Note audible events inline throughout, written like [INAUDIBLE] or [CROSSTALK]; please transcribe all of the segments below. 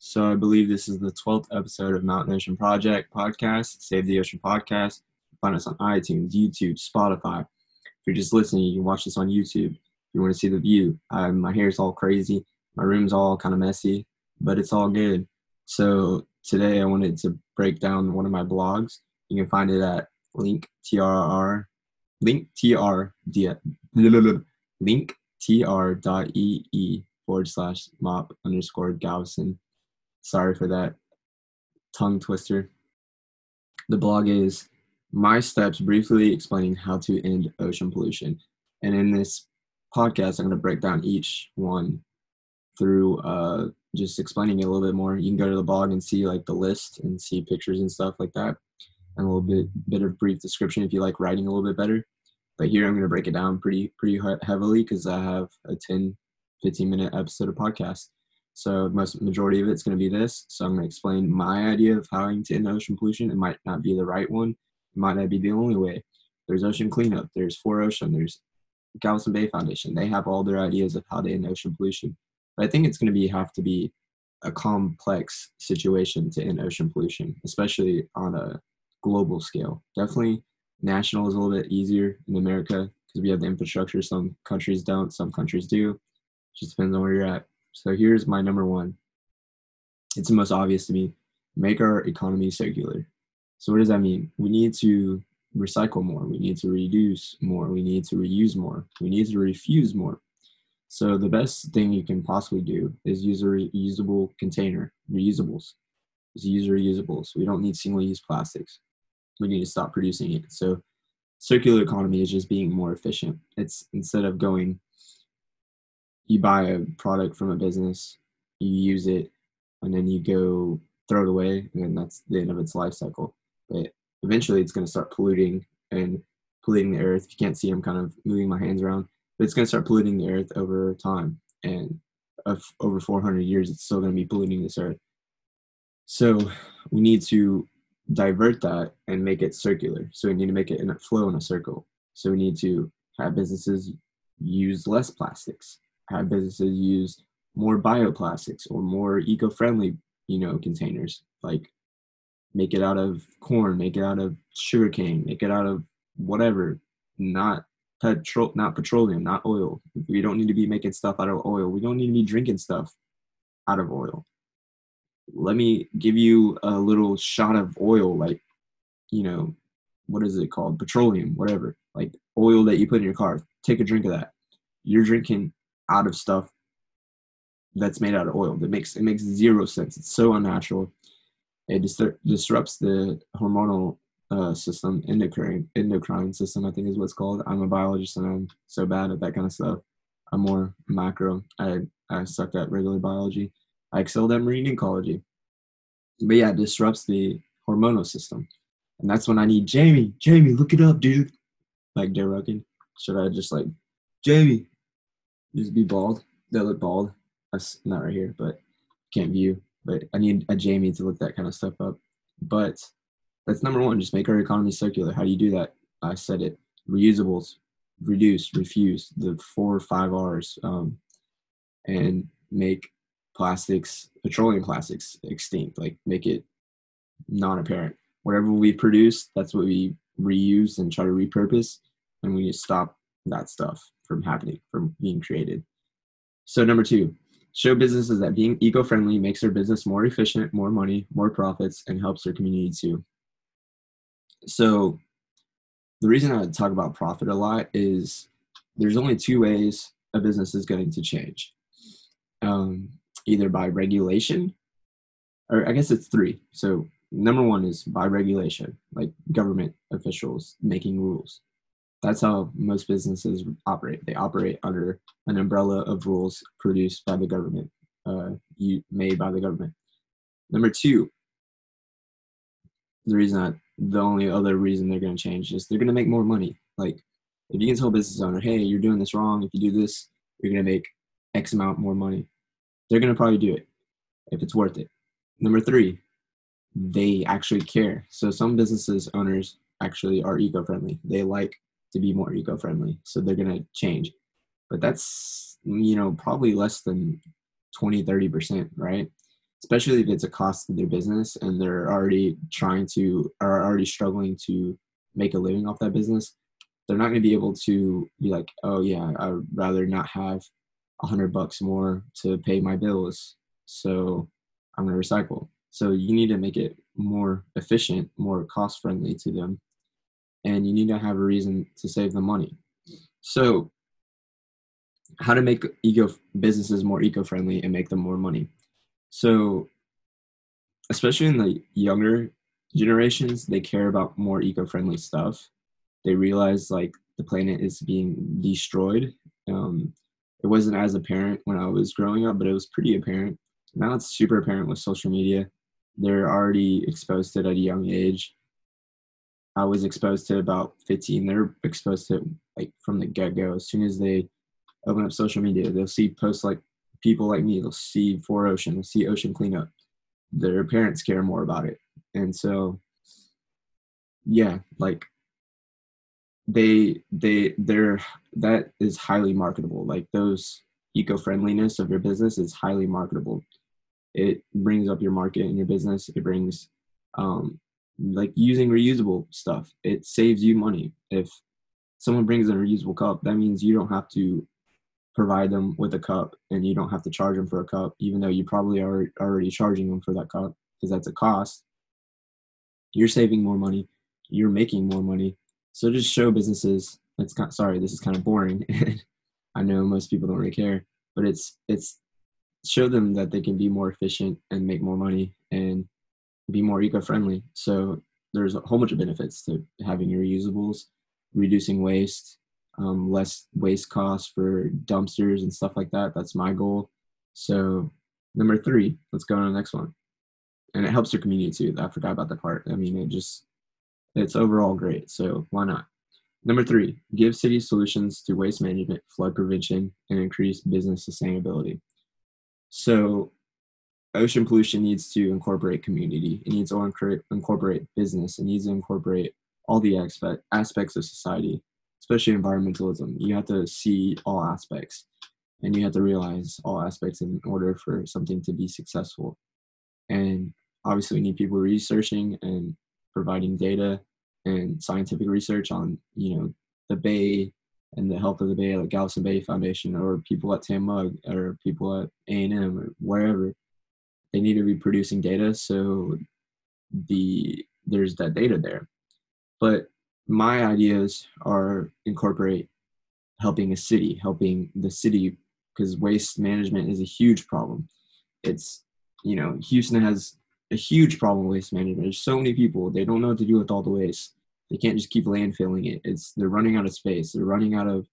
So I believe this is the 12th episode of Mountain Ocean Project podcast, Save the Ocean podcast. Find us on iTunes, YouTube, Spotify. If you're just listening, you can watch this on YouTube. If you want to see the view, um, my hair's all crazy. My room's all kind of messy, but it's all good. So today I wanted to break down one of my blogs. You can find it at link trr link tr link tr dot ee forward slash mop underscore Galveston. Sorry for that tongue twister. The blog is my steps briefly explaining how to end ocean pollution. And in this podcast, I'm going to break down each one through uh, just explaining it a little bit more. You can go to the blog and see like the list and see pictures and stuff like that, and a little bit bit of brief description if you like writing a little bit better. But here I'm going to break it down pretty pretty heavily because I have a 10, 15 minute episode of podcast. So most majority of it's going to be this. So I'm going to explain my idea of how to end ocean pollution. It might not be the right one. It might not be the only way. There's ocean cleanup. There's 4Ocean. There's Galveston Bay Foundation. They have all their ideas of how to end ocean pollution. But I think it's going to be have to be a complex situation to end ocean pollution, especially on a global scale. Definitely national is a little bit easier in America because we have the infrastructure. Some countries don't, some countries do. It just depends on where you're at. So here's my number one. It's the most obvious to me. Make our economy circular. So what does that mean? We need to recycle more. We need to reduce more. We need to reuse more. We need to refuse more. So the best thing you can possibly do is use a reusable container, reusables. Is use reusables. We don't need single-use plastics. We need to stop producing it. So circular economy is just being more efficient. It's instead of going, you buy a product from a business, you use it, and then you go throw it away, and then that's the end of its life cycle. But eventually, it's going to start polluting and polluting the earth. If You can't see I'm kind of moving my hands around but it's going to start polluting the earth over time. And of over 400 years it's still going to be polluting this earth. So we need to divert that and make it circular. So we need to make it in a flow in a circle. So we need to have businesses use less plastics have businesses use more bioplastics or more eco-friendly you know containers like make it out of corn make it out of sugarcane make it out of whatever not petrol not petroleum not oil. We don't need to be making stuff out of oil. We don't need to be drinking stuff out of oil. Let me give you a little shot of oil like you know what is it called? Petroleum whatever. Like oil that you put in your car. Take a drink of that. You're drinking out of stuff that's made out of oil that makes it makes zero sense it's so unnatural it disrupts the hormonal uh, system, endocrine endocrine system, I think is what's called. I'm a biologist and I'm so bad at that kind of stuff. I'm more macro. I I sucked at regular biology. I excelled at marine ecology. But yeah, it disrupts the hormonal system. And that's when I need Jamie. Jamie, look it up, dude. Like Joe Rogan. Should I just like Jamie? Just be bald. They look bald. That's not right here, but can't view. But I need a Jamie to look that kind of stuff up. But that's number one. Just make our economy circular. How do you do that? I said it. Reusables, reduce, refuse, the four or five R's, um, and make plastics, petroleum plastics, extinct. Like make it non-apparent. Whatever we produce, that's what we reuse and try to repurpose, and we need to stop that stuff from happening, from being created. So number two, show businesses that being eco-friendly makes their business more efficient, more money, more profits, and helps their community too. So the reason I talk about profit a lot is there's only two ways a business is going to change. Um, either by regulation or i guess it's three. So number one is by regulation like government officials making rules that's how most businesses operate they operate under an umbrella of rules produced by the government uh, you, made by the government number two the reason the only other reason they're going to change is they're going to make more money. Like if you can tell a business owner, hey, you're doing this wrong. If you do this, you're going to make X amount more money. They're going to probably do it if it's worth it. Number three, they actually care. So some businesses owners actually are eco-friendly. They like to be more eco-friendly. So they're going to change. But that's, you know, probably less than 20, 30%, right? especially if it's a cost to their business and they're already trying to are already struggling to make a living off that business they're not going to be able to be like oh yeah i'd rather not have a hundred bucks more to pay my bills so i'm going to recycle so you need to make it more efficient more cost friendly to them and you need to have a reason to save the money so how to make eco businesses more eco-friendly and make them more money so, especially in the younger generations, they care about more eco-friendly stuff. They realize like the planet is being destroyed. Um, it wasn't as apparent when I was growing up, but it was pretty apparent. Now it's super apparent with social media. They're already exposed to it at a young age. I was exposed to about 15. They're exposed to like from the get go. As soon as they open up social media, they'll see posts like people like me they'll see 4ocean they'll see ocean cleanup. Their parents care more about it. And so yeah like they they they're that is highly marketable. Like those eco-friendliness of your business is highly marketable. It brings up your market and your business. It brings um like using reusable stuff it saves you money. If someone brings a reusable cup that means you don't have to provide them with a cup and you don't have to charge them for a cup even though you probably are already charging them for that cup because that's a cost. You're saving more money. You're making more money. So just show businesses it's kind sorry this is kind of boring. [LAUGHS] I know most people don't really care but it's it's show them that they can be more efficient and make more money and be more eco-friendly so there's a whole bunch of benefits to having your reusables reducing waste um, less waste costs for dumpsters and stuff like that. That's my goal. So number three, let's go on the next one. And it helps your community too. I forgot about that part. I mean, it just it's overall great. So why not? Number three, give city solutions to waste management, flood prevention, and increase business sustainability. So ocean pollution needs to incorporate community. It needs to incorporate business. It needs to incorporate all the aspect, aspects of society especially environmentalism. You have to see all aspects and you have to realize all aspects in order for something to be successful. And obviously, we need people researching and providing data and scientific research on, you know, the bay and the health of the bay, like Galveston Bay Foundation, or people at TAMUG, or people at A&M, or wherever. They need to be producing data so the there's that data there. But my ideas are incorporate helping a city, helping the city, because waste management is a huge problem. It's, you know, Houston has a huge problem with waste management. There's so many people, they don't know what to do with all the waste. They can't just keep landfilling it. It's they're running out of space. They're running out of,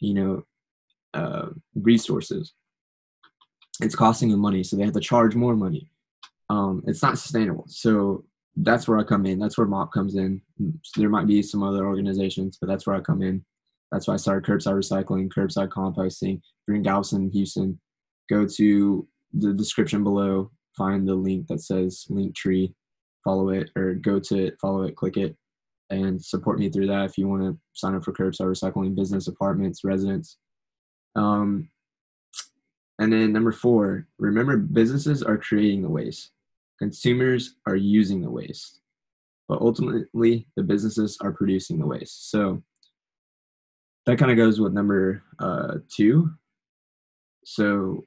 you know, uh, resources. It's costing them money, so they have to charge more money. Um, it's not sustainable. So that's where I come in. That's where MOP comes in. There might be some other organizations, but that's where I come in. That's why I started curbside recycling, curbside composting. Green Galveston, Houston, go to the description below, find the link that says Linktree, follow it, or go to it, follow it, click it, and support me through that if you want to sign up for curbside recycling, business, apartments, residents. Um, and then number four, remember businesses are creating the waste. Consumers are using the waste, but ultimately the businesses are producing the waste. So that kind of goes with number uh, two. So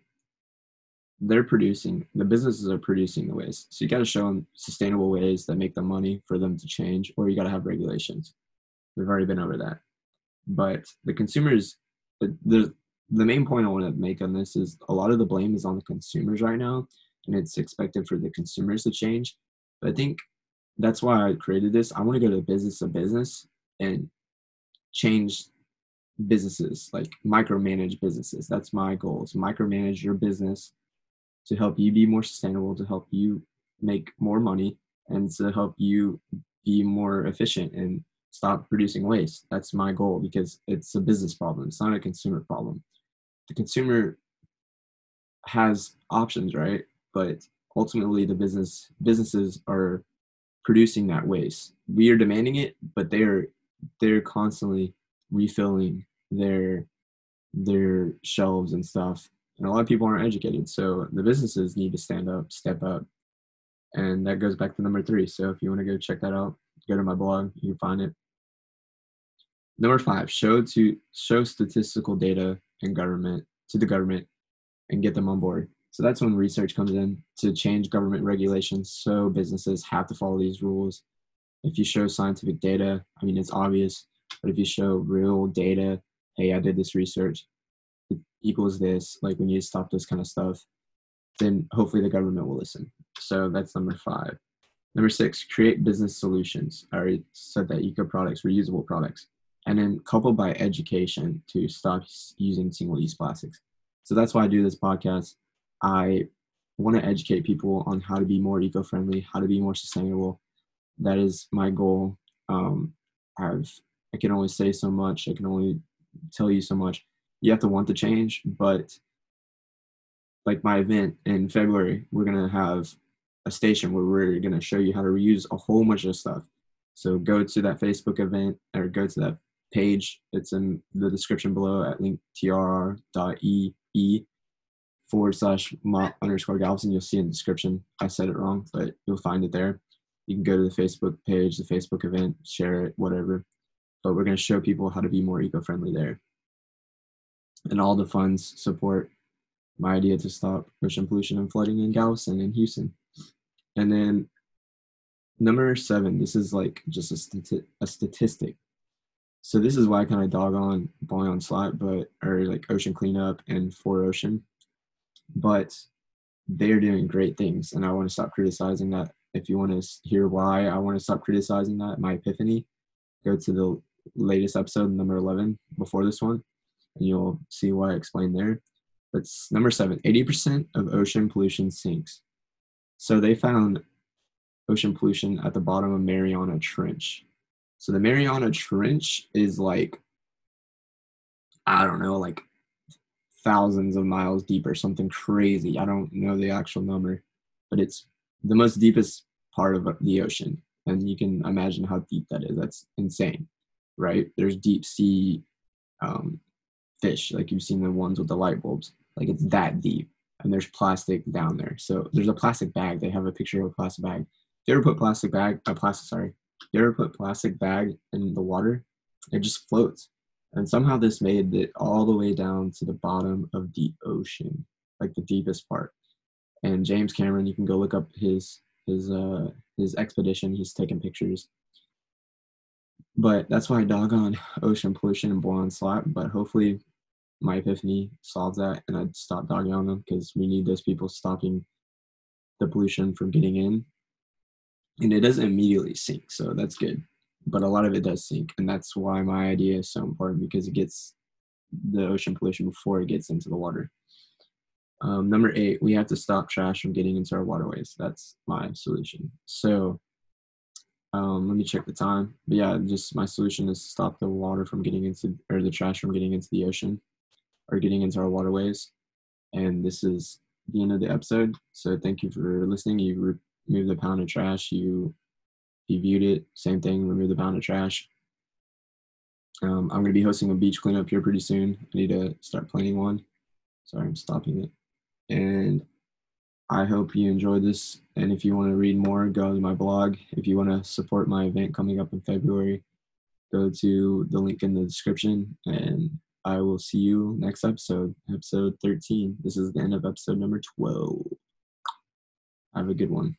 they're producing, the businesses are producing the waste. So you got to show them sustainable ways that make them money for them to change, or you got to have regulations. We've already been over that. But the consumers, the, the, the main point I want to make on this is a lot of the blame is on the consumers right now and it's expected for the consumers to change. But I think that's why I created this. I want to go to business to business and change businesses, like micromanage businesses. That's my goal to micromanage your business to help you be more sustainable, to help you make more money, and to help you be more efficient and stop producing waste. That's my goal because it's a business problem. It's not a consumer problem. The consumer has options, right? but ultimately the business businesses are producing that waste. We are demanding it, but they're they're constantly refilling their their shelves and stuff and a lot of people aren't educated. So the businesses need to stand up, step up, and that goes back to number three. So if you want to go check that out, go to my blog. You can find it. Number five, show to show statistical data and government to the government and get them on board. So that's when research comes in to change government regulations so businesses have to follow these rules. If you show scientific data, I mean, it's obvious, but if you show real data, hey, I did this research, it equals this, like we need to stop this kind of stuff, then hopefully the government will listen. So that's number five. Number six, create business solutions. I already said that eco products, reusable products. And then coupled by education to stop using single use plastics. So that's why I do this podcast. I want to educate people on how to be more eco friendly, how to be more sustainable. That is my goal. Um, I've I can only say so much. I can only tell you so much. You have to want to change, but like my event in February, we're gonna have a station where we're gonna show you how to reuse a whole bunch of stuff. So go to that Facebook event or go to that page. It's in the description below at linktr.ee forward slash mop underscore Galveston. You'll see in the description. I said it wrong, but you'll find it there. You can go to the Facebook page, the Facebook event, share it, whatever. But we're going to show people how to be more eco friendly there. And all the funds support my idea to stop ocean pollution and flooding in Galveston and Houston. And then number seven, this is like just a, stati- a statistic. So this is why I kind of dog on Boyan Slat, but or like Ocean Cleanup and 4ocean, but they're doing great things and i want to stop criticizing that. If you want to hear why i want to stop criticizing that my epiphany go to the latest episode number 11 before this one and you'll see why i explained there. But number seven 80% of ocean pollution sinks. So they found ocean pollution at the bottom of mariana trench so the mariana trench is like i don't know like thousands of miles deep or something crazy. I don't know the actual number, but it's the most deepest part of the ocean. And you can imagine how deep that is. That's insane, right? There's deep sea um, fish, like you've seen the ones with the light bulbs. Like it's that deep. And there's plastic down there. So there's a plastic bag. They have a picture of a plastic bag. If you ever put plastic bag, a plastic, sorry, you ever put plastic bag in the water, it just floats and somehow this made it all the way down to the bottom of the ocean, like the deepest part. And James Cameron, you can go look up his his uh his expedition. He's taking pictures. But that's why I [LAUGHS] ocean pollution and on slap. But hopefully my epiphany solves that and I'd stop dogging on them because we need those people stopping the pollution from getting in. And it doesn't immediately sink, so that's good. But a lot of it does sink and that's why my idea is so important because it gets the ocean pollution before it gets into the water. Um, number eight we have to stop trash from getting into our waterways. That's my solution. So um, let me check the time. But yeah just my solution is to stop the water from getting into or the trash from getting into the ocean or getting into our waterways. And this is the end of the episode. So thank you for listening. You removed the pound of trash you you viewed it, same thing, remove the pound of trash. Um, I'm going to be hosting a beach cleanup here pretty soon. I need to start planning one. Sorry, I'm stopping it. And I hope you enjoyed this. And if you want to read more, go to my blog. If you want to support my event coming up in February, go to the link in the description. And I will see you next episode, episode 13. This is the end of episode number 12. Have a good one.